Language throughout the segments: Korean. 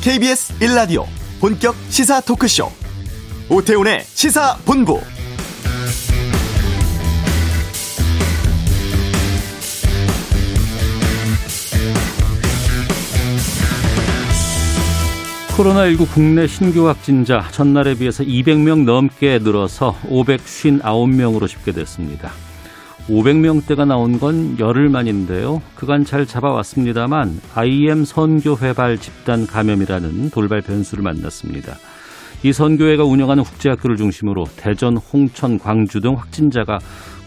KBS 1라디오 본격 시사 토크쇼 오태훈의 시사본부 코로나19 국내 신규 확진자 전날에 비해서 200명 넘게 늘어서 559명으로 집계됐습니다. 500명대가 나온 건 열흘 만인데요. 그간 잘 잡아왔습니다만 IM 선교 회발 집단 감염이라는 돌발 변수를 만났습니다. 이 선교회가 운영하는 국제학교를 중심으로 대전, 홍천, 광주 등 확진자가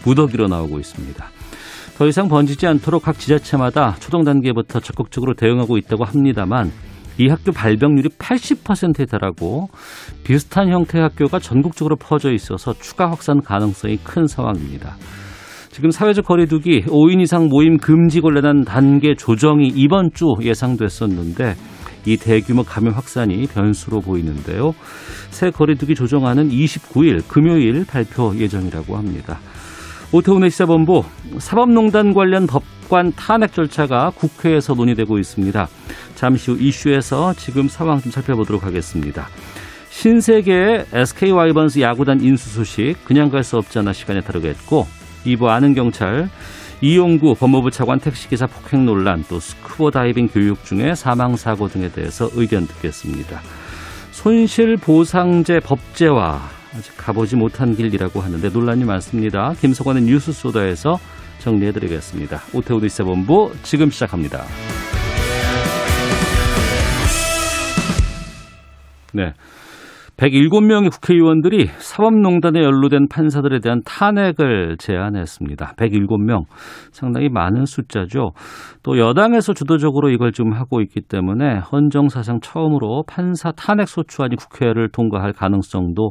무더기로 나오고 있습니다. 더 이상 번지지 않도록 각 지자체마다 초동 단계부터 적극적으로 대응하고 있다고 합니다만 이 학교 발병률이 80%에 달하고 비슷한 형태의 학교가 전국적으로 퍼져 있어서 추가 확산 가능성이 큰 상황입니다. 지금 사회적 거리두기 5인 이상 모임 금지 관련한 단계 조정이 이번 주 예상됐었는데 이 대규모 감염 확산이 변수로 보이는데요. 새 거리두기 조정안은 29일 금요일 발표 예정이라고 합니다. 오태훈의 시사본부 사법농단 관련 법관 탄핵 절차가 국회에서 논의되고 있습니다. 잠시 후 이슈에서 지금 상황 좀 살펴보도록 하겠습니다. 신세계의 SK 와이번스 야구단 인수 소식 그냥 갈 수 없잖아 시간에 다루겠고 2부 아는 경찰 이용구 법무부 차관 택시기사 폭행 논란 또 스쿠버 다이빙 교육 중에 사망 사고 등에 대해서 의견 듣겠습니다. 손실 보상제 법제화 아직 가보지 못한 길이라고 하는데 논란이 많습니다. 김석환의 뉴스 소다에서 정리해드리겠습니다. 오태우드 시사본부 지금 시작합니다. 네. 107명의 국회의원들이 사법농단에 연루된 판사들에 대한 탄핵을 제안했습니다. 107명. 상당히 많은 숫자죠. 또 여당에서 주도적으로 이걸 좀 하고 있기 때문에 헌정사상 처음으로 판사 탄핵 소추안이 국회를 통과할 가능성도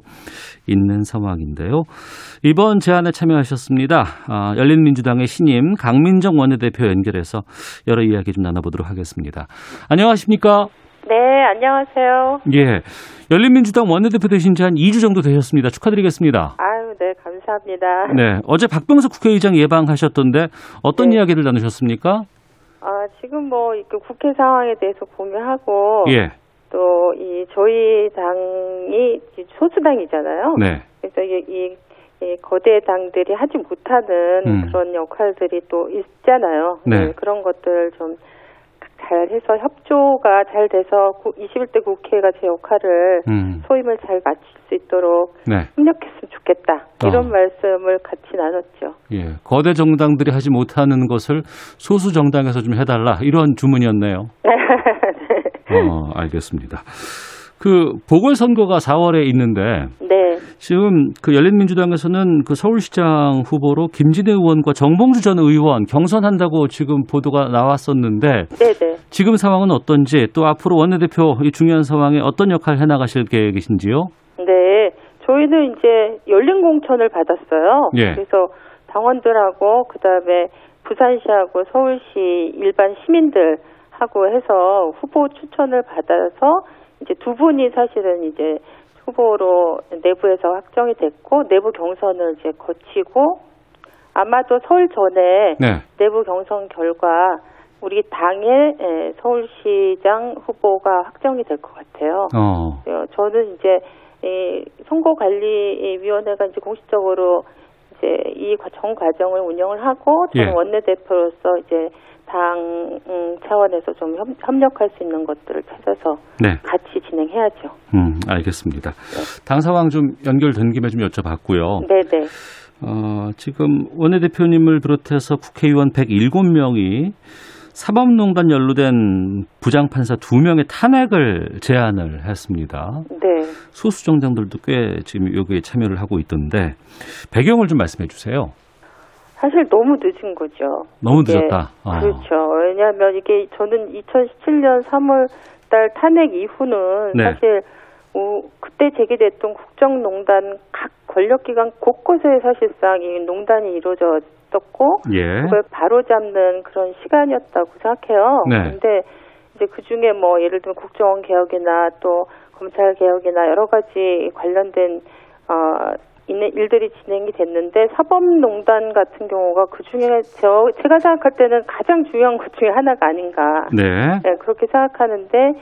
있는 상황인데요. 이번 제안에 참여하셨습니다. 아, 열린민주당의 신임 강민정 원내대표 연결해서 여러 이야기 좀 나눠보도록 하겠습니다. 안녕하십니까? 네, 안녕하세요. 예. 열린민주당 원내대표 되신 지 한 2주 정도 되셨습니다. 축하드리겠습니다. 아유, 네, 감사합니다. 네. 어제 박병석 국회의장 예방하셨던데 어떤 네. 이야기를 나누셨습니까? 아, 지금 뭐, 이렇게 국회 상황에 대해서 공유하고, 예. 또, 이, 저희 당이 소수당이잖아요. 네. 그래서 이, 이, 이 거대 당들이 하지 못하는 음. 그런 역할들이 또 있잖아요. 네. 그런 것들을 좀 잘해서 협조가 잘 돼서 구- 21대 국회가 제 역할을 음. 소임을 잘 마칠 수 있도록 네. 협력했으면 좋겠다. 이런 어. 말씀을 같이 나눴죠. 예. 거대 정당들이 하지 못하는 것을 소수 정당에서 좀 해달라. 이런 주문이었네요. 어, 알겠습니다. 그 보궐선거가 4월에 있는데 네. 지금 그 열린민주당에서는 그 서울시장 후보로 김진애 의원과 정봉주 전 의원 경선한다고 지금 보도가 나왔었는데 네네. 지금 상황은 어떤지 또 앞으로 원내대표 이 중요한 상황에 어떤 역할 을 해나가실 계획이신지요? 네. 저희는 이제 열린 공천을 받았어요. 예. 그래서 당원들하고 그다음에 부산시하고 서울시 일반 시민들하고 해서 후보 추천을 받아서 이제 두 분이 사실은 이제 후보로 내부에서 확정이 됐고 내부 경선을 이제 거치고 아마도 설 전에 네. 내부 경선 결과 우리 당의 에, 서울시장 후보가 확정이 될 것 같아요. 어. 어, 저는 이제 이 선거관리위원회가 이제 공식적으로 이제 이 전 과정을 운영을 하고 저는 예. 원내대표로서 이제 당 음, 차원에서 좀 협, 협력할 수 있는 것들을 찾아서 네. 같이 진행해야죠. 음, 알겠습니다. 당 상황 좀 연결된 김에 좀 여쭤봤고요. 네 네. 어, 지금 원내대표님을 비롯해서 국회의원 107명이 사법농단 연루된 부장판사 2명의 탄핵을 제안을 했습니다. 네. 소수 정당들도 꽤 지금 여기에 참여를 하고 있던데 배경을 좀 말씀해 주세요. 사실 너무 늦은 거죠. 너무 이게 늦었다. 어. 그렇죠. 왜냐하면 이게 저는 2017년 3월 달 탄핵 이후는 네. 사실 어, 그때 제기됐던 국정농단 각 권력기관 곳곳에 사실상 이 농단이 이루어졌었고 예. 그걸 바로잡는 그런 시간이었다고 생각해요. 네. 근데 이제 그 중에 뭐 예를 들면 국정원 개혁이나 또 검찰 개혁이나 여러 가지 관련된 어 일들이 진행이 됐는데 사법농단 같은 경우가 그 중에 저 제가 생각할 때는 가장 중요한 것 중에 하나가 아닌가. 네. 네, 그렇게 생각하는데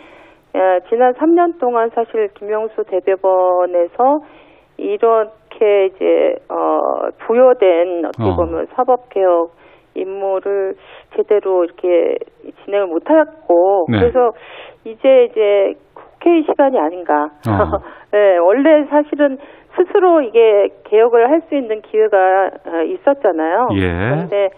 예, 지난 3년 동안 사실 김영수 대법원에서 이렇게 이제 어 부여된 어떻게 어. 보면 사법 개혁 임무를 제대로 이렇게 진행을 못하고 네. 그래서 이제 이제 국회의 시간이 아닌가. 어. 네, 원래 사실은 스스로 이게 개혁을 할 수 있는 기회가 어, 있었잖아요. 예. 그런데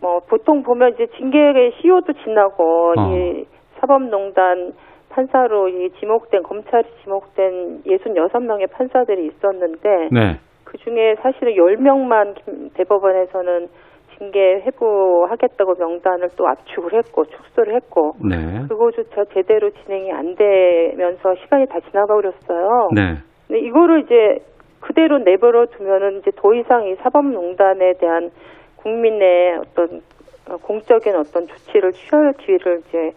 뭐 보통 보면 이제 징계의 시효도 지나고 어. 이 사법농단 판사로 이 지목된 검찰이 지목된 66명의 판사들이 있었는데 네. 그 중에 사실은 10명만 김 대법원에서는 징계 회부하겠다고 명단을 또 압축을 했고 축소를 했고 네. 그거조차 제대로 진행이 안 되면서 시간이 다 지나가 버렸어요. 네. 근데 이거를 이제 그대로 내버려 두면은 이제 더 이상 이 사법농단에 대한 국민의 어떤 어, 공적인 어떤 조치를 취할 기회를 이제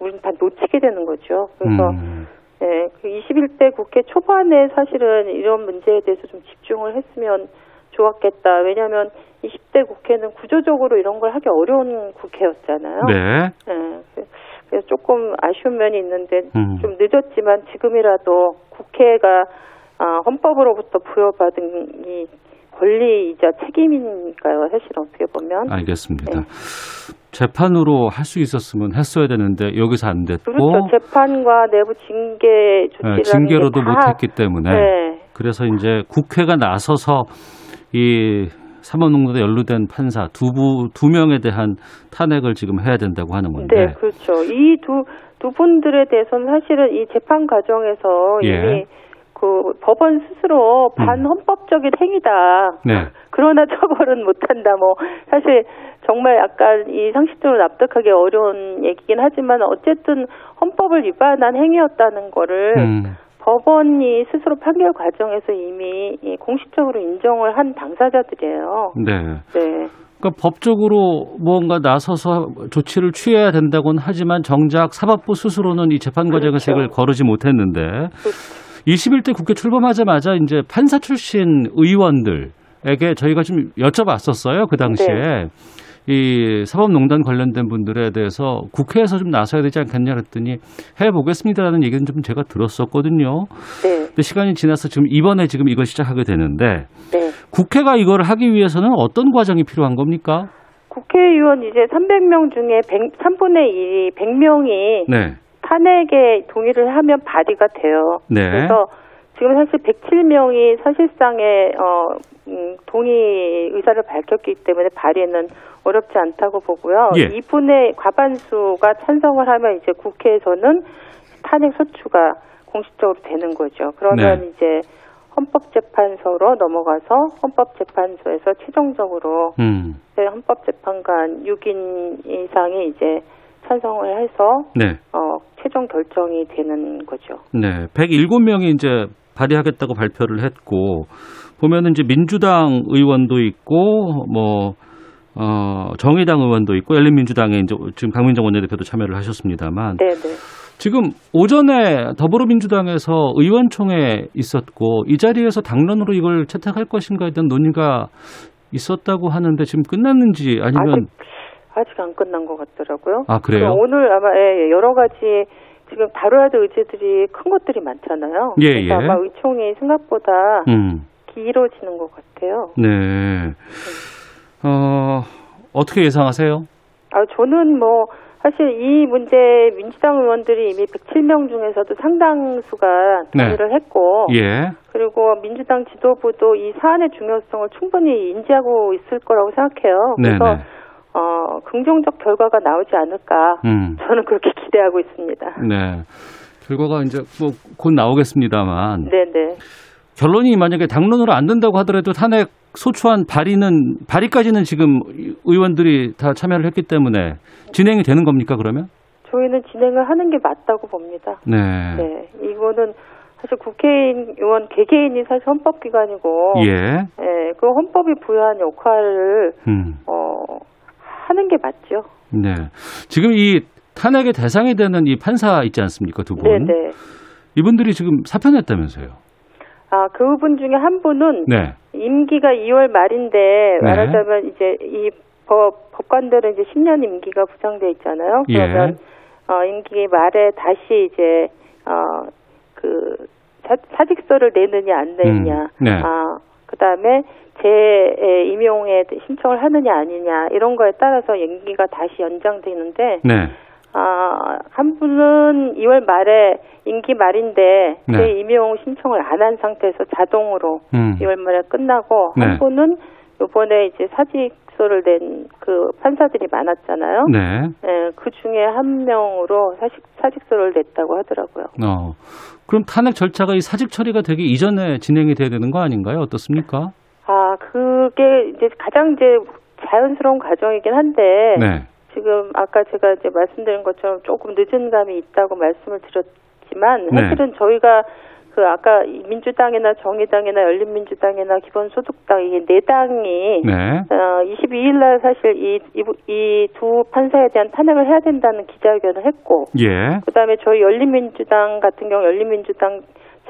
우리는 다 놓치게 되는 거죠. 그래서 음. 예, 그 21대 국회 초반에 사실은 이런 문제에 대해서 좀 집중을 했으면 좋았겠다. 왜냐하면 20대 국회는 구조적으로 이런 걸 하기 어려운 국회였잖아요. 네. 예, 그- 그래서 조금 아쉬운 면이 있는데 음. 좀 늦었지만 지금이라도 국회가 아, 헌법으로부터 부여받은 이 권리이자 책임이니까요. 사실 어떻게 보면 알겠습니다. 네. 재판으로 할 수 있었으면 했어야 되는데 여기서 안 됐고 그렇죠. 재판과 내부 징계 조치라는 네, 징계로도 못했기 때문에 네. 그래서 이제 국회가 나서서 이 사법농단에 연루된 판사 두부 두 명에 대한 탄핵을 지금 해야 된다고 하는 건데 네, 그렇죠. 이 두 두 분들에 대해서는 사실은 이 재판 과정에서 예. 이미 그 법원 스스로 음. 반헌법적인 행위다. 네. 그러나 처벌은 못한다. 뭐 사실 정말 약간 이 상식적으로 납득하기 어려운 얘기긴 하지만 어쨌든 헌법을 위반한 행위였다는 거를 음. 법원이 스스로 판결 과정에서 이미 이 공식적으로 인정을 한 당사자들이에요. 네. 네. 그러니까 법적으로 무언가 나서서 조치를 취해야 된다고는 하지만 정작 사법부 스스로는 이 재판 과정에서 그렇죠. 이걸 거르지 못했는데 21대 국회 출범하자마자 이제 판사 출신 의원들에게 저희가 좀 여쭤봤었어요. 그 당시에 네. 이 사법농단 관련된 분들에 대해서 국회에서 좀 나서야 되지 않겠냐 그랬더니 해보겠습니다라는 얘기는 좀 제가 들었었거든요. 네. 근데 시간이 지나서 지금 이번에 지금 이걸 시작하게 되는데 네. 국회가 이걸 하기 위해서는 어떤 과정이 필요한 겁니까? 국회의원 이제 300명 중에 100, 3분의 1이 100명이 네. 탄핵에 동의를 하면 발의가 돼요. 네. 그래서 지금 사실 107명이 사실상의 어, 음, 동의 의사를 밝혔기 때문에 발의는 어렵지 않다고 보고요. 예. 2분의 과반수가 찬성을 하면 이제 국회에서는 탄핵 소추가 공식적으로 되는 거죠. 그러면 네. 이제 헌법재판소로 넘어가서 헌법재판소에서 최종적으로 음. 네, 헌법재판관 6인 이상이 이제 찬성을 해서 네. 어, 최종 결정이 되는 거죠. 네. 107명이 이제 발의하겠다고 발표를 했고 보면은 이제 민주당 의원도 있고 뭐 어, 정의당 의원도 있고 열린민주당에 이제 지금 강민정 원내대표도 참여를 하셨습니다만 네, 네. 지금 오전에 더불어민주당에서 의원총회 있었고 이 자리에서 당론으로 이걸 채택할 것인가에 대한 논의가 있었다고 하는데 지금 끝났는지 아니면 아직 아직 안 끝난 것 같더라고요. 아 그래요? 그 오늘 아마 예, 예, 여러 가지 지금 다뤄야 될 의제들이 큰 것들이 많잖아요. 예, 그래서 예. 아마 의총이 생각보다 음. 길어지는 것 같아요. 네. 어, 어떻게 예상하세요? 아 저는 뭐 사실 이 문제 민주당 의원들이 이미 107명 중에서도 상당수가 동의를 했고 예. 그리고 민주당 지도부도 이 사안의 중요성을 충분히 인지하고 있을 거라고 생각해요. 그래서 네네. 어, 긍정적 결과가 나오지 않을까 음. 저는 그렇게 기대하고 있습니다. 네. 결과가 이제 뭐 곧 나오겠습니다만 네네. 결론이 만약에 당론으로 안 된다고 하더라도 탄핵 소추안 발의는 발의까지는 지금 의원들이 다 참여를 했기 때문에 진행이 되는 겁니까 그러면? 저희는 진행을 하는 게 맞다고 봅니다. 네. 네. 이거는 사실 국회의원 의원 개개인이 사실 헌법기관이고 예. 예, 그 헌법이 부여한 역할을 음. 어, 하는 게 맞죠. 네. 지금 이 탄핵의 대상이 되는 이 판사 있지 않습니까 두 분? 네네. 이분들이 지금 사표냈다면서요? 아, 그 분 중에 한 분은 네. 임기가 2월 말인데 네. 말하자면 이제 이 법, 법관들은 이제 10년 임기가 부상돼 있잖아요. 예. 그러면 어, 임기 말에 다시 이제 어, 그 사, 사직서를 내느냐 안 내느냐, 음, 네. 아 그다음에 재 임용에 신청을 하느냐 아니냐 이런 거에 따라서 임기가 다시 연장되는데 네. 아, 한 분은 2월 말에 임기 말인데 네. 재 임용 신청을 안 한 상태에서 자동으로 음. 2월 말에 끝나고 네. 한 분은 이번에 이제 사직서를 낸 그 판사들이 많았잖아요. 네. 예, 그 중에 한 명으로 사직, 사직서를 냈다고 하더라고요. 어. 그럼 탄핵 절차가 이 사직 처리가 되기 이전에 진행이 돼야 되는 거 아닌가요? 어떻습니까? 아, 그게 이제 가장 이제 자연스러운 과정이긴 한데 네. 지금 아까 제가 이제 말씀드린 것처럼 조금 늦은 감이 있다고 말씀을 드렸지만 네. 사실은 저희가 그 아까 이 민주당이나 정의당이나 열린민주당이나 기본소득당 이게 네 당이 네. 어, 22일 날 사실 이두 판사에 대한 탄핵을 해야 된다는 기자회견을 했고 예. 그다음에 저희 열린민주당 같은 경우 열린민주당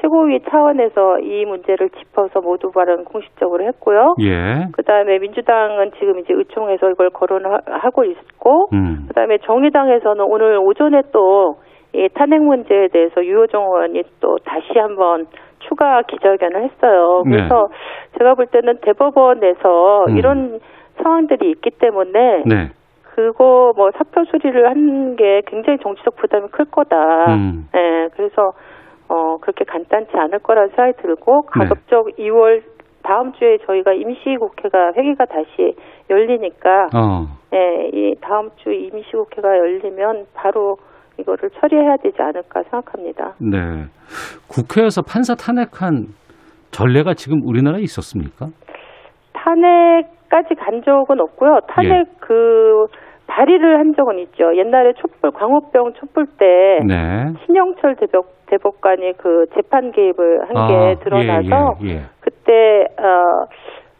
최고위 차원에서 이 문제를 짚어서 모두 발언 공식적으로 했고요. 예. 그다음에 민주당은 지금 이제 의총에서 이걸 거론하고 있고 음. 그다음에 정의당에서는 오늘 오전에 또 이 탄핵 문제에 대해서 유호정 의원이 또 다시 한번 추가 기자회견을 했어요. 네. 그래서 제가 볼 때는 대법원에서 음. 이런 상황들이 있기 때문에 네. 그거 뭐 사표 수리를 하는 게 굉장히 정치적 부담이 클 거다. 음. 예, 그래서 어 그렇게 간단치 않을 거라는 생각이 들고 네. 가급적 2월 다음 주에 저희가 임시국회가 회기가 다시 열리니까 어. 예, 이 다음 주 임시국회가 열리면 바로 이거를 처리해야 되지 않을까 생각합니다. 네. 국회에서 판사 탄핵한 전례가 지금 우리나라에 있었습니까? 탄핵까지 간 적은 없고요. 탄핵 예. 그 발의를 한 적은 있죠. 옛날에 촛불 광우병 촛불 때 네. 신영철 대법, 대법관이 그 재판 개입을 한게 아, 드러나서 예, 예, 예. 그때 어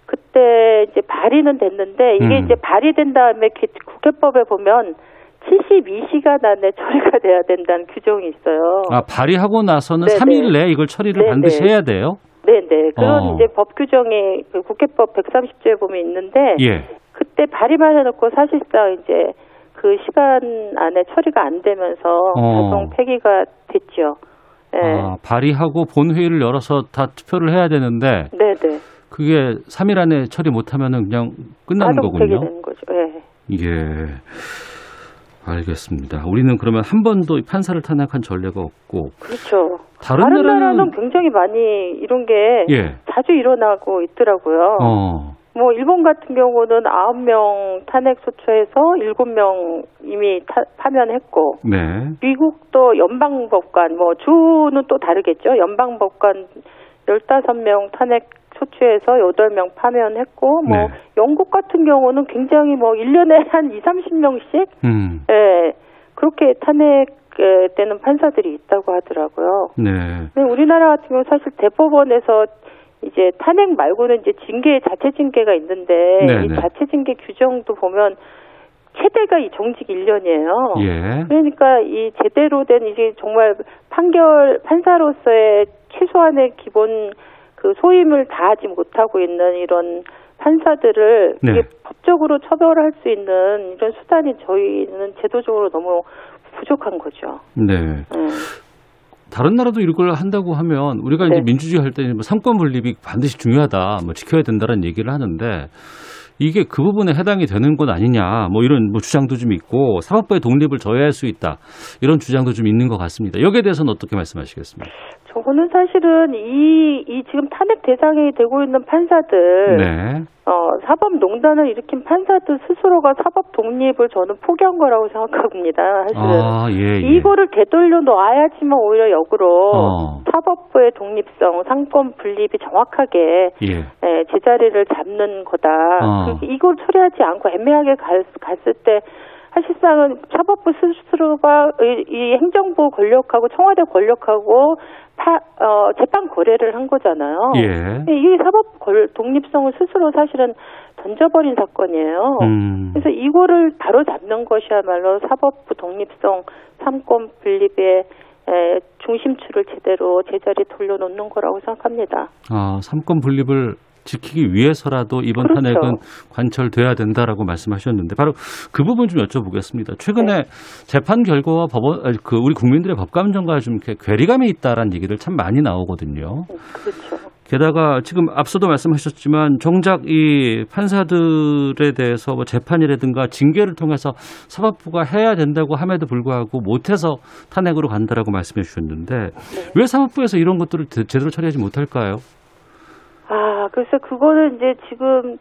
그때 이제 발의는 됐는데 이게 음. 이제 발의된 다음에 기- 국회법에 보면 72시간 안에 처리가 돼야 된다는 규정이 있어요. 아, 발의하고 나서는 네네. 3일 내에 이걸 처리를 네네. 반드시 해야 돼요? 네네. 그런 어. 이제 법 규정이 그 국회법 130조에 보면 있는데 예. 그때 발의만 해놓고 사실상 이제 그 시간 안에 처리가 안 되면서 어. 자동 폐기가 됐죠. 네. 아, 발의하고 본회의를 열어서 다 투표를 해야 되는데 네네. 그게 3일 안에 처리 못하면은 그냥 끝나는 거군요. 폐기되는 거죠. 예. 예. 알겠습니다. 우리는 그러면 한 번도 판사를 탄핵한 전례가 없고 그렇죠. 다른, 다른 나라는, 나라는 굉장히 많이 이런 게 예. 자주 일어나고 있더라고요. 어. 뭐 일본 같은 경우는 9명 탄핵 소추해서 7명 이미 타, 파면했고 네. 미국도 연방 법관 뭐 주는 또 다르겠죠. 연방 법관 15명 탄핵 소추해서 8명 파면했고 뭐 네. 영국 같은 경우는 굉장히 뭐 1년에 한 2, 30명씩 음. 예. 그렇게 탄핵되는 판사들이 있다고 하더라고요. 네. 근데 우리나라 같은 경우 사실 대법원에서 이제 탄핵 말고는 이제 징계 자체 징계가 있는데 네네. 이 자체 징계 규정도 보면 최대가 이 정직 1년이에요. 예. 그러니까 이 제대로 된 이게 정말 판결 판사로서의 최소한의 기본 그 소임을 다하지 못하고 있는 이런 판사들을 네. 법적으로 처벌할 수 있는 이런 수단이 저희는 제도적으로 너무 부족한 거죠. 네. 음. 다른 나라도 이걸 한다고 하면 우리가 이제 네. 민주주의 할때뭐 삼권 분립이 반드시 중요하다, 뭐 지켜야 된다는 얘기를 하는데 이게 그 부분에 해당이 되는 것 아니냐, 뭐 이런 뭐 주장도 좀 있고 사법부의 독립을 저해할 수 있다 이런 주장도 좀 있는 것 같습니다. 여기에 대해서는 어떻게 말씀하시겠습니까? 저는 사실은 이, 이 지금 탄핵 대상이 되고 있는 판사들, 네, 어, 사법농단을 일으킨 판사들 스스로가 사법 독립을 저는 포기한 거라고 생각합니다. 사실은. 아, 예, 예. 이거를 되돌려 놔야지만 오히려 역으로 어. 사법부의 독립성, 상권 분립이 정확하게 예, 예, 제자리를 잡는 거다. 어. 그- 이걸 처리하지 않고 애매하게 갈- 갔을 때 사실상은 사법부 스스로가 이, 이 행정부 권력하고 청와대 권력하고 파, 어, 재판 거래를 한 거잖아요. 예. 이 사법 권- 독립성을 스스로 사실은 던져버린 사건이에요. 음, 그래서 이거를 바로 잡는 것이야말로 사법부 독립성, 삼권 분립의 에, 중심추를 제대로 제자리에 돌려놓는 거라고 생각합니다. 아 삼권 분립을 지키기 위해서라도 이번 그렇죠. 탄핵은 관철돼야 된다라고 말씀하셨는데 바로 그 부분 좀 여쭤보겠습니다. 최근에 재판 결과와 법원 아니, 그 우리 국민들의 법감정과 좀 이렇게 괴리감이 있다라는 얘기들 참 많이 나오거든요. 그렇죠. 게다가 지금 앞서도 말씀하셨지만 정작 이 판사들에 대해서 뭐 재판이라든가 징계를 통해서 사법부가 해야 된다고 함에도 불구하고 못해서 탄핵으로 간다라고 말씀해 주셨는데 왜 사법부에서 이런 것들을 제- 제대로 처리하지 못할까요? 아, 그래서 그거는 이제 지금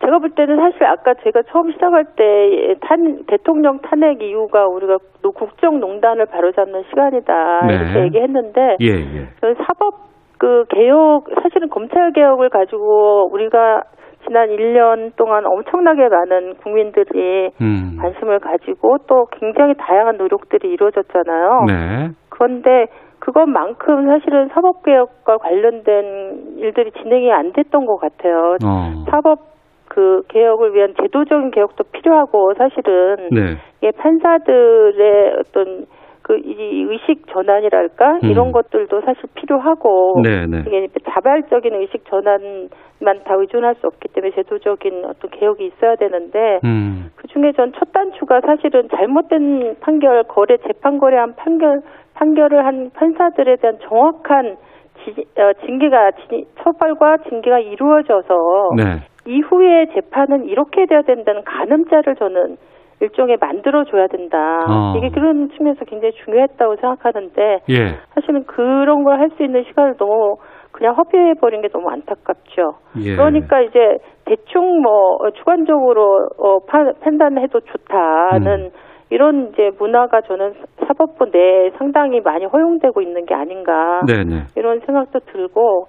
제가 볼 때는 사실 아까 제가 처음 시작할 때 탄, 대통령 탄핵 이유가 우리가 노- 국정농단을 바로잡는 시간이다 네. 이렇게 얘기했는데 예, 예. 저는 사법 그 개혁 사실은 검찰 개혁을 가지고 우리가 지난 1년 동안 엄청나게 많은 국민들이 음. 관심을 가지고 또 굉장히 다양한 노력들이 이루어졌잖아요. 네. 그런데 그것만큼 사실은 사법개혁과 관련된 일들이 진행이 안 됐던 것 같아요. 어. 사법 그 개혁을 위한 제도적인 개혁도 필요하고 사실은 네. 이게 판사들의 어떤 그이 의식 전환이랄까 음. 이런 것들도 사실 필요하고 네, 네. 이게 자발적인 의식 전환만 다 의존할 수 없기 때문에 제도적인 어떤 개혁이 있어야 되는데 음. 그 중에 전 첫 단추가 사실은 잘못된 판결, 거래, 재판 거래한 판결, 판결을 한 판사들에 대한 정확한 지, 어, 징계가, 지, 처벌과 징계가 이루어져서 네. 이후에 재판은 이렇게 돼야 된다는 가늠자를 저는 일종의 만들어줘야 된다. 어. 이게 그런 측면에서 굉장히 중요했다고 생각하는데 예. 사실은 그런 걸 할 수 있는 시간을 너무 그냥 허비해 버린 게 너무 안타깝죠. 예. 그러니까 이제 대충 뭐 어, 주관적으로 어, 판, 판단해도 좋다는 음. 이런 이제 문화가 저는 사법부 내에 상당히 많이 허용되고 있는 게 아닌가 네, 네. 이런 생각도 들고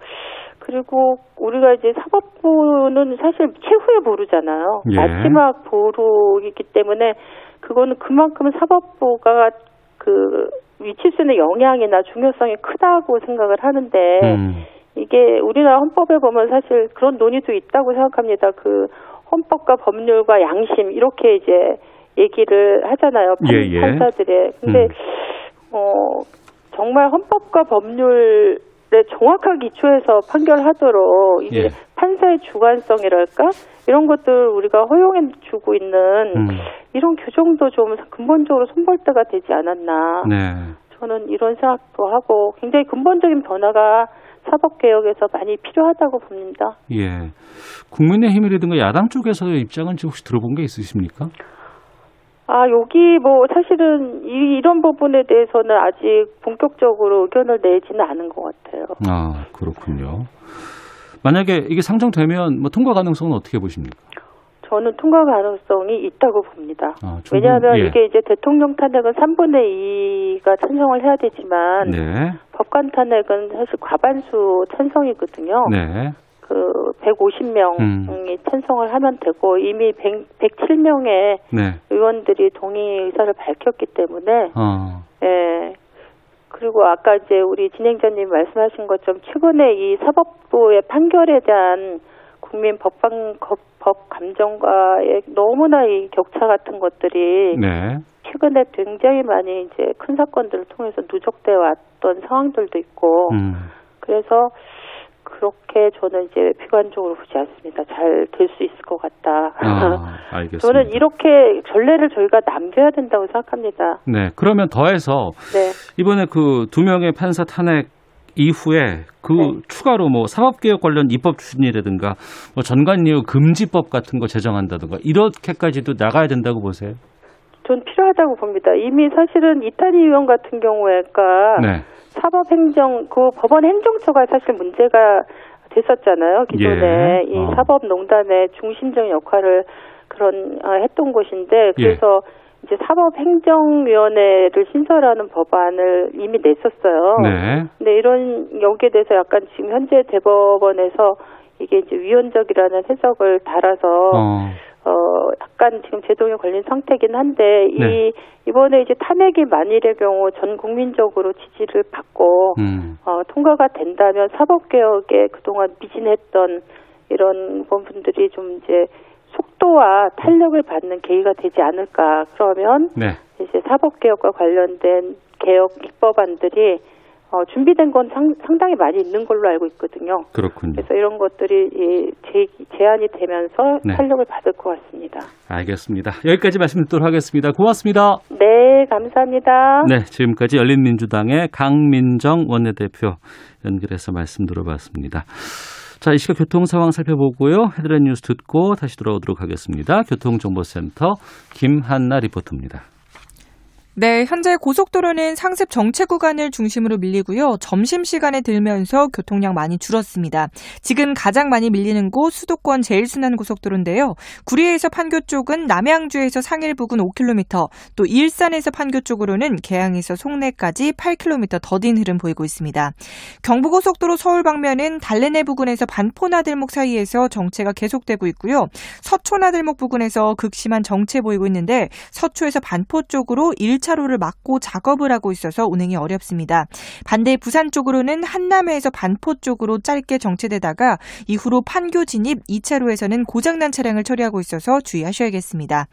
그리고 우리가 이제 사법부는 사실 최후의 보루잖아요. 예. 마지막 보루이기 때문에 그거는 그만큼 사법부가 그 미칠 수 있는 영향이나 중요성이 크다고 생각을 하는데 음. 이게 우리나라 헌법에 보면 사실 그런 논의도 있다고 생각합니다. 그 헌법과 법률과 양심 이렇게 이제 얘기를 하잖아요. 판, 예, 예. 판사들의. 근데 음. 어 정말 헌법과 법률에 정확하게 기초해서 판결하도록 이게 예. 판사의 주관성이랄까 이런 것들 우리가 허용해 주고 있는 음. 이런 규정도 좀 근본적으로 손볼 때가 되지 않았나. 네. 저는 이런 생각도 하고 굉장히 근본적인 변화가 사법 개혁에서 많이 필요하다고 봅니다. 예. 국민의힘이라든가 야당 쪽에서의 입장은 혹시 들어본 게 있으십니까? 아, 여기 뭐 사실은 이, 이런 부분에 대해서는 아직 본격적으로 의견을 내지는 않은 것 같아요. 아, 그렇군요. 만약에 이게 상정되면 뭐 통과 가능성은 어떻게 보십니까? 저는 통과 가능성이 있다고 봅니다. 아, 충분- 왜냐하면 예. 이게 이제 대통령 탄핵은 3분의 2가 찬성을 해야 되지만 네. 법관 탄핵은 사실 과반수 찬성이거든요. 네. 그 150명이 음. 찬성을 하면 되고 이미 100, 107명의 네. 의원들이 동의 의사를 밝혔기 때문에 어. 예. 그리고 아까 이제 우리 진행자님 말씀하신 것처럼 최근에 이 사법부의 판결에 대한 국민 법방 법, 법 감정과의 너무나 이 격차 같은 것들이 네. 최근에 굉장히 많이 이제 큰 사건들을 통해서 누적돼 왔던 상황들도 있고 음. 그래서 그렇게 저는 이제 비관적으로 보지 않습니다. 잘 될 수 있을 것 같다. 아, 알겠습니다. 저는 이렇게 전례를 저희가 남겨야 된다고 생각합니다. 네. 그러면 더해서 네. 이번에 그 두 명의 판사 탄핵 이후에 그 네. 추가로 뭐 사법개혁 관련 입법 추진이라든가 뭐 전관예우 금지법 같은 거 제정한다든가 이렇게까지도 나가야 된다고 보세요. 전 필요하다고 봅니다. 이미 사실은 이탄희 의원 같은 경우에가 네. 사법행정 그 법원 행정처가 사실 문제가 됐었잖아요. 기존에 예. 이 어. 사법농단의 중심적 역할을 그런 어, 했던 곳인데 예. 그래서 이제 사법행정위원회를 신설하는 법안을 이미 냈었어요. 네. 근데 이런 여기에 대해서 약간 지금 현재 대법원에서 이게 이제 위헌적이라는 해석을 달아서 어. 어, 약간 지금 제동에 걸린 상태긴 한데, 네. 이, 이번에 이제 탄핵이 만일의 경우 전 국민적으로 지지를 받고, 음. 어, 통과가 된다면 사법개혁에 그동안 미진했던 이런 부분들이 좀 이제 속도와 탄력을 받는 계기가 되지 않을까. 그러면 네. 이제 사법개혁과 관련된 개혁 입법안들이 어, 준비된 건 상, 상당히 많이 있는 걸로 알고 있거든요. 그렇군요. 그래서 이런 것들이 이 제, 제한이 되면서 네. 탄력을 받을 것 같습니다. 알겠습니다. 여기까지 말씀 듣도록 하겠습니다. 고맙습니다. 네, 감사합니다. 네, 지금까지 열린민주당의 강민정 원내대표 연결해서 말씀 들어봤습니다. 자, 이 시각 교통 상황 살펴보고요. 헤드라인 뉴스 듣고 다시 돌아오도록 하겠습니다. 교통정보센터 김한나 리포터입니다. 네, 현재 고속도로는 상습 정체 구간을 중심으로 밀리고요. 점심시간에 들면서 교통량 많이 줄었습니다. 지금 가장 많이 밀리는 곳 수도권 제일순환 고속도로인데요. 구리에서 판교 쪽은 남양주에서 상일 부근 5km, 또 일산에서 판교 쪽으로는 개항에서 송내까지 8km 더딘 흐름 보이고 있습니다. 경부고속도로 서울 방면은 달래내 부근에서 반포나들목 사이에서 정체가 계속되고 있고요. 서초나들목 부근에서 극심한 정체 보이고 있는데 서초에서 반포 쪽으로 1차 로를 막고 작업을 하고 있어서 운행이 어렵습니다. 반대 부산 쪽으로는 한남에서 반포 쪽으로 짧게 정체되다가 이후로 판교 진입 2차로에서는 고장난 차량을 처리하고 있어서 주의하셔야겠습니다.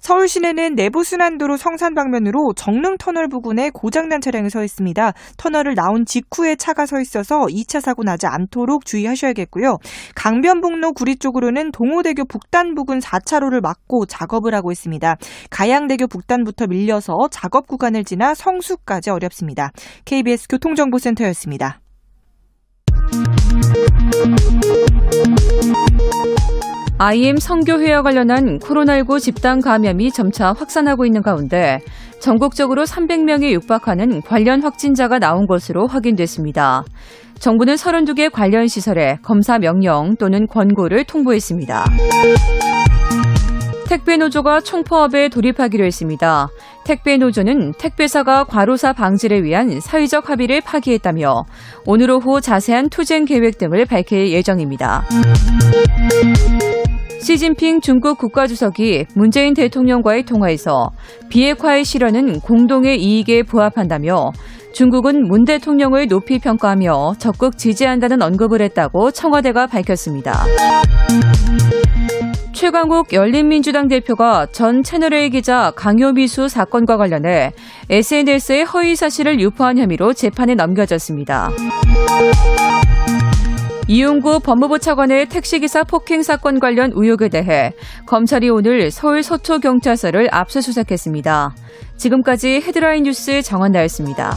서울 시내는 내부순환도로 성산 방면으로 정릉 터널 부근에 고장난 차량이 서 있습니다. 터널을 나온 직후에 차가 서 있어서 2차 사고 나지 않도록 주의하셔야겠고요. 강변북로 구리 쪽으로는 동호대교 북단 부근 4차로를 막고 작업을 하고 있습니다. 가양대교 북단부터 밀려서 작업 구간을 지나 성수까지 어렵습니다. KBS 교통정보센터였습니다. IM 성교회와 관련한 코로나19 집단 감염이 점차 확산하고 있는 가운데 전국적으로 300명에 육박하는 관련 확진자가 나온 것으로 확인됐습니다. 정부는 32개 관련 시설에 검사 명령 또는 권고를 통보했습니다. 택배 노조가 총파업에 돌입하기로 했습니다. 택배 노조는 택배사가 과로사 방지를 위한 사회적 합의를 파기했다며 오늘 오후 자세한 투쟁 계획 등을 밝힐 예정입니다. 시진핑 중국 국가주석이 문재인 대통령과의 통화에서 비핵화의 실현은 공동의 이익에 부합한다며 중국은 문 대통령을 높이 평가하며 적극 지지한다는 언급을 했다고 청와대가 밝혔습니다. 최강욱 열린민주당 대표가 전 채널A 기자 강요미수 사건과 관련해 SNS에 허위 사실을 유포한 혐의로 재판에 넘겨졌습니다. 이용구 법무부 차관의 택시기사 폭행 사건 관련 의혹에 대해 검찰이 오늘 서울 서초경찰서를 압수수색했습니다. 지금까지 헤드라인 뉴스 정한나였습니다.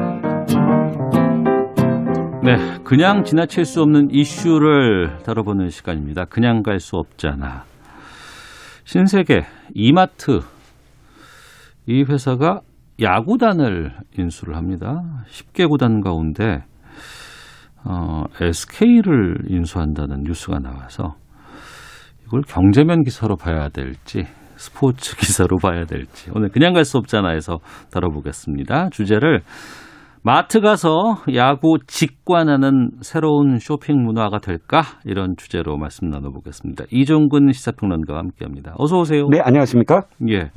네, 그냥 지나칠 수 없는 이슈를 다뤄보는 시간입니다. 그냥 갈 수 없잖아. 신세계 이마트 이 회사가 야구단을 인수를 합니다. 10개 구단 가운데 어, SK를 인수한다는 뉴스가 나와서 이걸 경제면 기사로 봐야 될지 스포츠 기사로 봐야 될지 오늘 그냥 갈 수 없잖아 해서 다뤄보겠습니다. 주제를 마트 가서 야구 직관하는 새로운 쇼핑 문화가 될까? 이런 주제로 말씀 나눠보겠습니다. 이종근 시사평론가와 함께합니다. 어서 오세요. 네, 안녕하십니까? 예.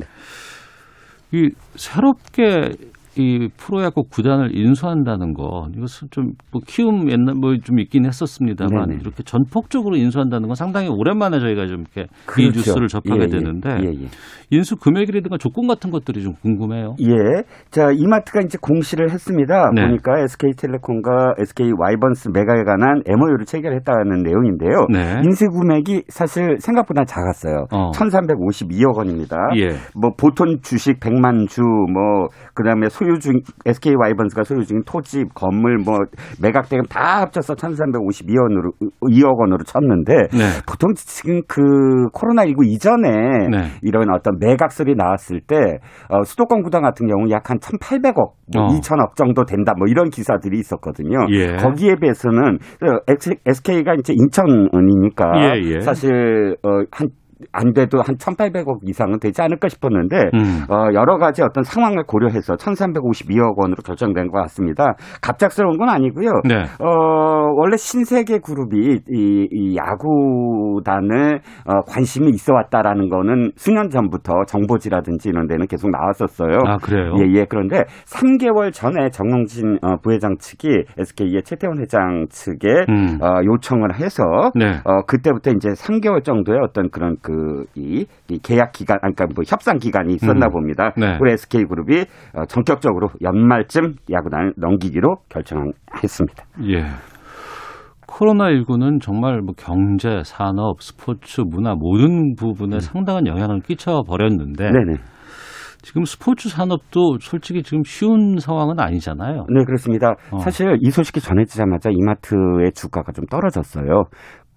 이 새롭게 이 프로야구 구단을 인수한다는 거 이것은 좀뭐 키움 옛날 뭐 좀 있긴 했었습니다만 네네. 이렇게 전폭적으로 인수한다는 건 상당히 오랜만에 저희가 좀 이렇게 이 그렇죠. 뉴스를 접하게 예, 예. 되는데 예, 예. 인수 금액이라든가 조건 같은 것들이 좀 궁금해요. 예. 자, 이마트가 이제 공시를 했습니다. 네. 보니까 SK텔레콤과 SK 와이번스 매각에 관한 MOU를 체결했다는 내용인데요. 네. 인수 금액이 사실 생각보다 작았어요. 어. 1,352억 원입니다. 예. 뭐 보통 주식 100만 주, 뭐 그다음에 소유 중 SK 와이번스가 소유 중인 토지, 건물, 뭐 매각 대금 다 합쳐서 1,352원으로 2억 원으로 쳤는데 네. 보통 지금 그 코로나 19 이전에 네. 이런 어떤 매각설이 나왔을 때 어, 수도권 구단 같은 경우 약 한 1,800억, 뭐 어. 2천억 정도 된다, 뭐 이런 기사들이 있었거든요. 예. 거기에 비해서는 SK가 이제 인천이니까 예, 예. 사실 어, 한 안 돼도 한 1,800억 이상은 되지 않을까 싶었는데 음. 어, 여러 가지 어떤 상황을 고려해서 1,352억 원으로 결정된 것 같습니다. 갑작스러운 건 아니고요. 네. 어, 원래 신세계 그룹이 이, 이 야구단을 어, 관심이 있어 왔다라는 거는 수년 전부터 정보지라든지 이런 데는 계속 나왔었어요. 아, 그래요? 예, 예. 그런데 3개월 전에 정용진 어, 부회장 측이 SK의 최태원 회장 측에 음. 어, 요청을 해서 네. 어, 그때부터 이제 3개월 정도의 어떤 그런 그, 이, 이 계약 기간, 그러니까 뭐 협상 기간이 있었나 음. 봅니다. 네. 우리 SK그룹이 어, 전격적으로 연말쯤 야구단을 넘기기로 결정했습니다. 예. 코로나19는 정말 뭐 경제, 산업, 스포츠, 문화 모든 부분에 상당한 영향을 끼쳐 버렸는데 음. 네네. 지금 스포츠 산업도 솔직히 지금 쉬운 상황은 아니잖아요. 네, 그렇습니다. 어. 사실 이 소식이 전해지자마자 이마트의 주가가 좀 떨어졌어요.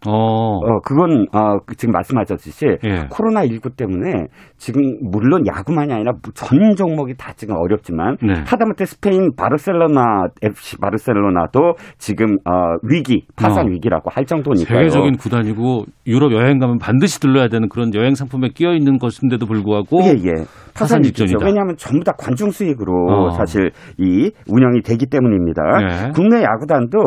어. 어, 그건, 어, 그 지금 말씀하셨듯이 예. 코로나 19 때문에 지금 물론 야구만이 아니라 전 종목이 다 지금 어렵지만 네. 하다못해 스페인 바르셀로나 FC 바르셀로나도 지금 어, 위기 파산 어. 위기라고 할 정도니까요. 세계적인 구단이고 유럽 여행 가면 반드시 들러야 되는 그런 여행 상품에 끼어 있는 것인데도 불구하고 예, 예. 파산. 직전이다. 왜냐하면 전부 다 관중 수익으로 어. 사실 이 운영이 되기 때문입니다. 네. 국내 야구단도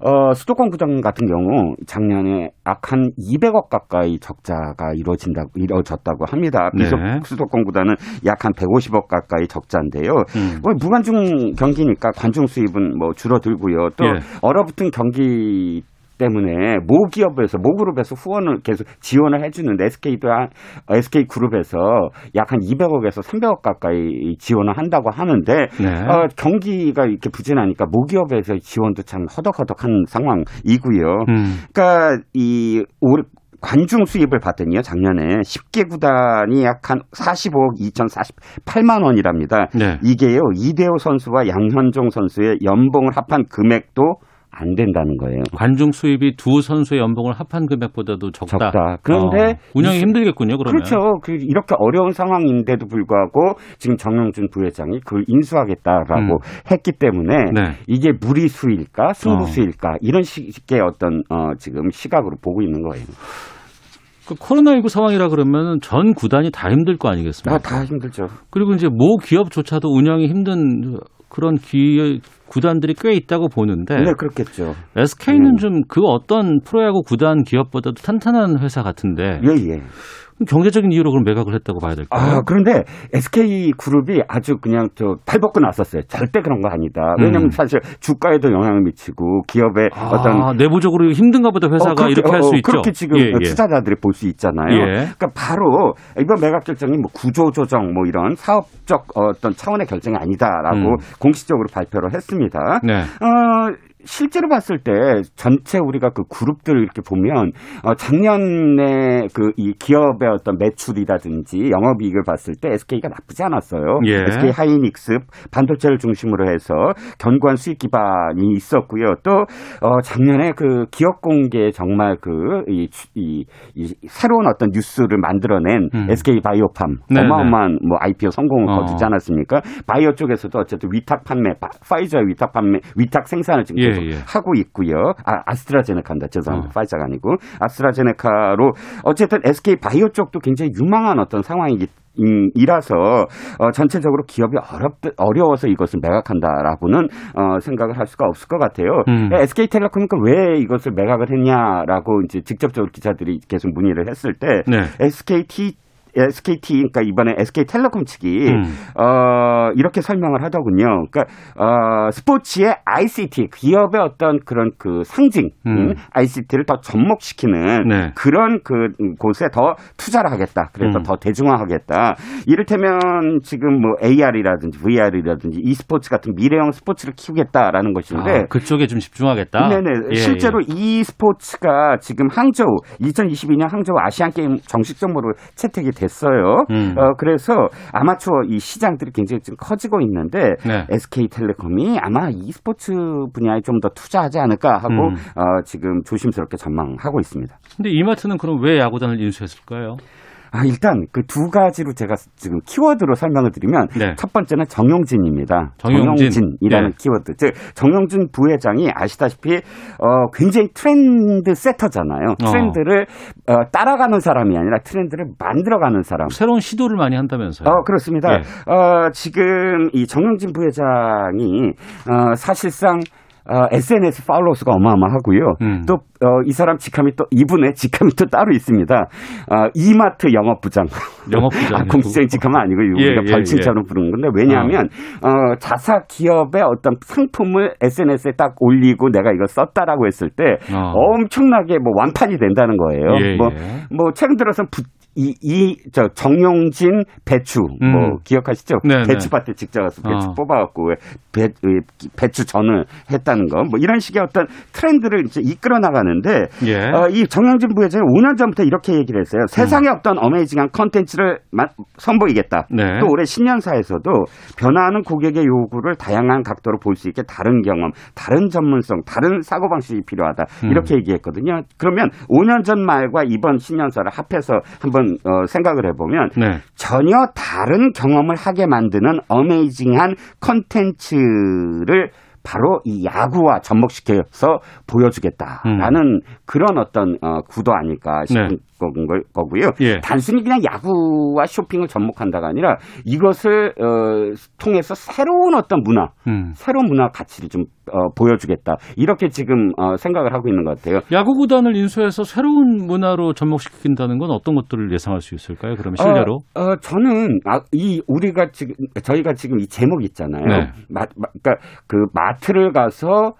어, 수도권 구단 같은 경우 작년에 약 한 200억 가까이 적자가 이루어진다고 이루어졌다고 합니다. 네. 비록 수도권 구단은 약한 150억 가까이 적자인데요. 음. 뭐 무관중 경기니까 관중 수입은 뭐 줄어들고요. 또 예. 얼어붙은 경기 때문에 모 기업에서 모 그룹에서 후원을 계속 지원을 해주는데 SK도 한, SK 그룹에서 약 한 200억에서 300억 가까이 지원을 한다고 하는데 네. 어, 경기가 이렇게 부진하니까 모 기업에서 지원도 참 허덕허덕한 상황이고요. 음. 그러니까 이 올 관중 수입을 봤더니요 작년에 10개 구단이 약 한 45억 2,048만 원이랍니다. 네. 이게요 이대호 선수와 양현종 선수의 연봉을 합한 금액도 안 된다는 거예요. 관중 수입이 두 선수의 연봉을 합한 금액보다도 적다. 적다. 그런데 어, 운영이 이- 힘들겠군요. 그러면. 그렇죠. 그 이렇게 어려운 상황인데도 불구하고 지금 정영준 부회장이 그걸 인수하겠다라고 음. 했기 때문에 네. 이게 무리수일까 어. 승부수일까 이런 식의 어떤 어, 지금 시각으로 보고 있는 거예요. 그 코로나19 상황이라 그러면 전 구단이 다 힘들 거 아니겠습니까? 아, 다 힘들죠. 그리고 이제 모 기업조차도 운영이 힘든 그런 기 구단들이 꽤 있다고 보는데 네, 그렇겠죠. SK는 음. 좀그 어떤 프로야구 구단 기업보다도 탄탄한 회사 같은데 예, 예. 경제적인 이유로 그럼 매각을 했다고 봐야 될까요? 아, 그런데 SK 그룹이 아주 그냥 저 팔벗고 나섰어요. 절대 그런 거 아니다. 왜냐면 음. 사실 주가에도 영향을 미치고 기업의 아, 어떤 내부적으로 힘든가 보다 회사가 어, 그렇게, 이렇게 할 어, 수 어, 있죠. 그렇게 지금 예, 예. 투자자들이 볼 수 있잖아요. 예. 그러니까 바로 이번 매각 결정이 뭐 구조 조정 뭐 이런 사업적 어떤 차원의 결정이 아니다라고 음. 공식적으로 발표를 했습니다. 네. 어, 실제로 봤을 때 전체 우리가 그 그룹들 이렇게 보면 어, 작년에 그 이 기업의 어떤 매출이라든지 영업이익을 봤을 때 SK가 나쁘지 않았어요. 예. SK 하이닉스 반도체를 중심으로 해서 견고한 수익 기반이 있었고요. 또 어, 작년에 그 기업 공개 정말 그이 이, 이 새로운 어떤 뉴스를 만들어낸 음. SK 바이오팜 네, 어마어마한 뭐 IPO 성공을 어. 거두지 않았습니까? 바이오 쪽에서도 어쨌든 위탁 판매, 바- 파이저의 위탁 판매, 위탁 생산을 지금 예, 계속 예. 하고 있고요. 아, 아스트라제네카입니다. 죄송합니다. 어. 파이저가 아니고 아스트라제네카로 어쨌든 SK 바이오 쪽도 굉장히 유망한 어떤 상황이기 음, 이라서 어, 전체적으로 기업이 어렵 어려워서 이것을 매각한다라고는 어, 생각을 할 수가 없을 것 같아요. 음. SK텔레콤이 왜 이것을 매각을 했냐라고 이제 직접적으로 기자들이 계속 문의를 했을 때 네. SKT SKT 그러니까 이번에 SK텔레콤 측이 음. 어 이렇게 설명을 하더군요. 그러니까 어 스포츠의 ICT 기업의 어떤 그런 그 상징 음. 음, ICT를 더 접목시키는 네. 그런 그 곳에 더 투자를 하겠다. 그래서 음. 더 대중화하겠다. 이를테면 지금 뭐 AR이라든지 VR이라든지 e스포츠 같은 미래형 스포츠를 키우겠다라는 것인데 아, 그쪽에 좀 집중하겠다. 네네. 예, 실제로 이 스포츠가 지금 항저우 2022년 항저우 아시안 게임 정식적으로 채택이 됐어요. 음. 어 그래서 아마추어 이 시장들이 굉장히 지금 커지고 있는데 네. SK텔레콤이 아마 이 스포츠 분야에 좀 더 투자하지 않을까 하고 음. 어 지금 조심스럽게 전망하고 있습니다. 근데 이마트는 그럼 왜 야구단을 인수했을까요? 아, 일단 그 두 가지로 제가 지금 키워드로 설명을 드리면 네. 첫 번째는 정용진입니다. 정용진. 이라는 네. 키워드. 즉 정용진 부회장이 아시다시피 어 굉장히 트렌드 세터잖아요. 어. 트렌드를 어, 따라가는 사람이 아니라 트렌드를 만들어가는 사람. 새로운 시도를 많이 한다면서요. 어, 그렇습니다. 예. 어, 지금 이 정영진 부회장이, 어, 사실상, 어, SNS 팔로워 수가 어마어마하고요. 음. 또, 어, 이 사람 직함이 또, 이분의 직함이 또 따로 있습니다. 어, 이마트 영업부장. 영업부장이요? 아, 공식적인 직함은 아니고, 예, 우리가 예, 별칭처럼 부르는 건데, 왜냐하면, 어, 자사 기업의 어떤 상품을 SNS에 딱 올리고 내가 이거 썼다라고 했을 때, 어. 엄청나게 뭐 완판이 된다는 거예요. 예, 뭐, 예. 뭐, 최근 들어서 부, 이, 이, 저, 정용진 배추, 음. 뭐, 기억하시죠? 네네. 배추밭에 직접 가서 배추 어. 뽑아갖고, 왜 배, 의, 배추 전을 했다는 거, 뭐, 이런 식의 어떤 트렌드를 이제 이끌어 나가는데, 예. 어, 이 정영진 부회장이 5년 전부터 이렇게 얘기를 했어요. 세상에 없던 어메이징한 컨텐츠를 마- 선보이겠다. 네. 또 올해 신년사에서도 변화하는 고객의 요구를 다양한 각도로 볼 수 있게 다른 경험, 다른 전문성, 다른 사고방식이 필요하다. 음. 이렇게 얘기했거든요. 그러면 5년 전 말과 이번 신년사를 합해서 한번 어, 생각을 해보면 네. 전혀 다른 경험을 하게 만드는 어메이징한 컨텐츠를 바로 이 야구와 접목시켜서 보여주겠다라는 그런 어떤 어, 구도 아닐까 싶은 음. 네. 건 걸- 거고요. 예. 단순히 그냥 야구와 쇼핑을 접목한다가 아니라 이것을 어, 통해서 새로운 어떤 문화, 음. 새로운 문화 가치를 좀 어, 보여주겠다 이렇게 지금 어, 생각을 하고 있는 것 같아요. 야구 구단을 인수해서 새로운 문화로 접목시킨다는 건 어떤 것들을 예상할 수 있을까요? 그러면 실제로? 어, 어, 저는 아, 이 우리가 지금 저희가 지금 이 제목 있잖아요. 네. 마, 마, 그러니까 그 마트를 가서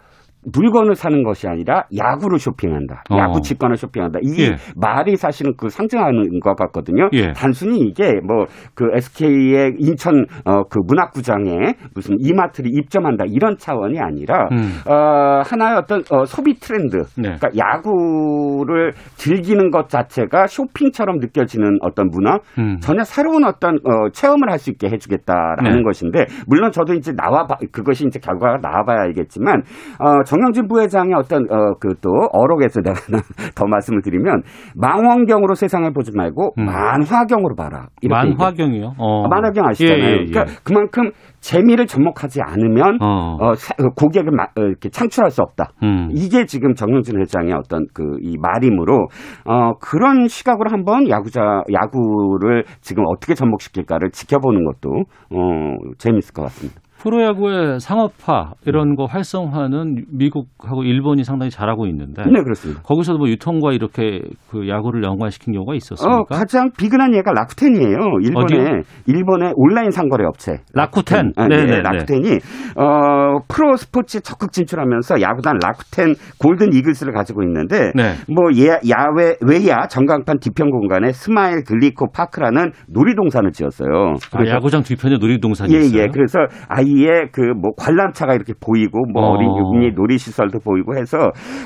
물건을 사는 것이 아니라 야구를 쇼핑한다. 어. 야구 직관을 쇼핑한다. 이게 예. 말이 사실은 그 상징하는 것 같거든요. 예. 단순히 이게 뭐 그 SK의 인천 어, 그 문학구장에 무슨 이마트를 입점한다 이런 차원이 아니라 음. 어, 하나의 어떤 어, 소비 트렌드. 네. 그러니까 야구를 즐기는 것 자체가 쇼핑처럼 느껴지는 어떤 문화. 음. 전혀 새로운 어떤 어, 체험을 할 수 있게 해주겠다라는 네. 것인데 물론 저도 이제 나와 봐- 그것이 이제 결과가 나와봐야 알겠지만 어, 정영진 부회장의 어떤 어, 그 또 어록에서 내가 더 말씀을 드리면 망원경으로 세상을 보지 말고 음. 만화경으로 봐라. 만화경이요? 어. 아, 만화경 아시잖아요. 예, 예, 예. 그러니까 그만큼 재미를 접목하지 않으면 어. 어, 사- 어, 고객을 마- 어, 이렇게 창출할 수 없다. 음. 이게 지금 정영진 회장의 어떤 그 이 말이므로 어 그런 시각으로 한번 야구자 야구를 지금 어떻게 접목시킬까를 지켜보는 것도 어 재밌을 것 같습니다. 프로야구의 상업화 이런 거 활성화는 미국하고 일본이 상당히 잘하고 있는데 네 그렇습니다. 거기서도 뭐 유통과 이렇게 그 야구를 연관시킨 경우가 어 있었습니까? 가장 비근한 예가 라쿠텐이에요. 일본의 어디요? 일본의 온라인 상거래 업체 라쿠텐. 아, 네네네. 네, 라쿠텐이 어 프로 스포츠 적극 진출하면서 야구단 라쿠텐 골든 이글스를 가지고 있는데 네. 뭐 예, 야외 외야 전광판 뒤편 공간에 스마일 글리코 파크라는 놀이동산을 지었어요. 아, 야구장 뒤편에 놀이동산이 예, 있어요. 예. 그래서 아 이의 그뭐 관람차가 이렇게 보이고 뭐 어. 어. 린이 놀이시설도 보이고 해서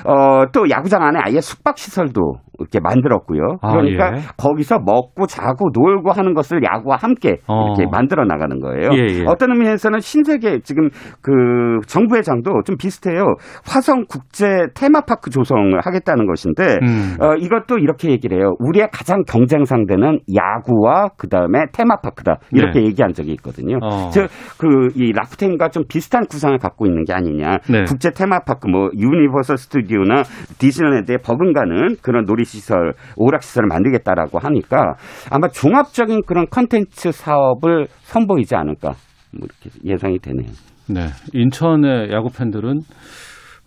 어, 또 야구장 안에 아예 숙박시설도 이렇게 만들었고요. 아, 그러니까 예. 거기서 먹고 자고 놀고 하는 것을 야구와 함께 어. 이렇게 만들어 나가는 거예요. 예, 예. 어떤 의미에서는 신세계 지금 그 정부회장도 좀 비슷해요. 화성 국제 테마파크 조성을 하겠다는 것인데 음. 어, 이것도 이렇게 얘기를 해요. 우리의 가장 경쟁 상대는 야구와 그 다음에 테마파크다. 이렇게 네. 얘기한 적이 있거든요. 어. 즉, 그, 이 라쿠텐과 좀 비슷한 구상을 갖고 있는 게 아니냐. 네. 국제 테마파크, 뭐, 유니버설 스튜디오나 디즈니랜드에 버금가는 그런 놀이시설, 오락시설을 만들겠다라고 하니까 아마 종합적인 그런 컨텐츠 사업을 선보이지 않을까. 뭐 이렇게 예상이 되네요. 네. 인천의 야구 팬들은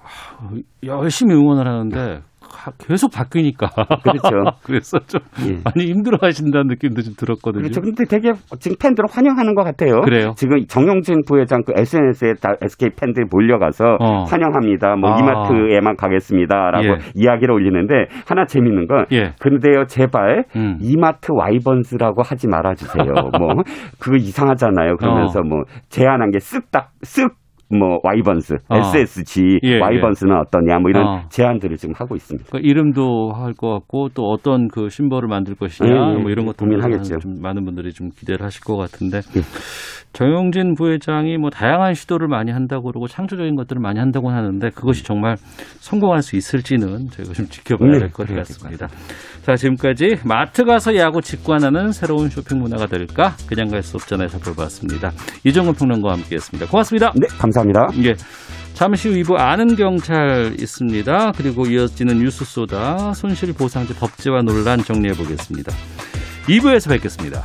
아, 열심히 응원을 하는데 가- 계속 바뀌니까. 그렇죠. 그래서 좀 예. 많이 힘들어 하신다는 느낌도 좀 들었거든요. 그렇죠. 근데 되게 지금 팬들은 환영하는 것 같아요. 그래요? 지금 정용진 부회장 그 SNS에 다 SK 팬들이 몰려가서 어. 환영합니다. 뭐 아. 이마트에만 가겠습니다 라고 예. 이야기를 올리는데 하나 재밌는 건 예. 근데요 제발 음. 이마트 와이번스라고 하지 말아주세요. 뭐 그거 이상하잖아요. 그러면서 어. 뭐 제안한 게 쓱딱 쓱. 뭐 와이번스, 어. SSG, 예, 와이번스는 어떠냐 뭐 이런 어. 제안들을 지금 하고 있습니다. 그 이름도 할 것 같고 또 어떤 그 심벌을 만들 것이냐 예, 예, 뭐 이런 예, 것들 고민하겠죠. 좀 많은 분들이 좀 기대를 하실 것 같은데 예. 정용진 부회장이 뭐 다양한 시도를 많이 한다고 그러고 창조적인 것들을 많이 한다고 하는데 그것이 정말 성공할 수 있을지는 저희가 좀 지켜봐야 네, 될것 그래야 같습니다. 자, 지금까지 마트 가서 야구 직관하는 새로운 쇼핑 문화가 될까? 그냥 갈 수 없잖아요. 살펴봤습니다. 이정근 평론가와 함께했습니다. 고맙습니다. 네, 감사합니다. 예. 잠시 후 2부 아는 경찰 있습니다. 그리고 이어지는 뉴스 쏘다 손실 보상제 법제화 논란 정리해 보겠습니다. 2부에서 뵙겠습니다.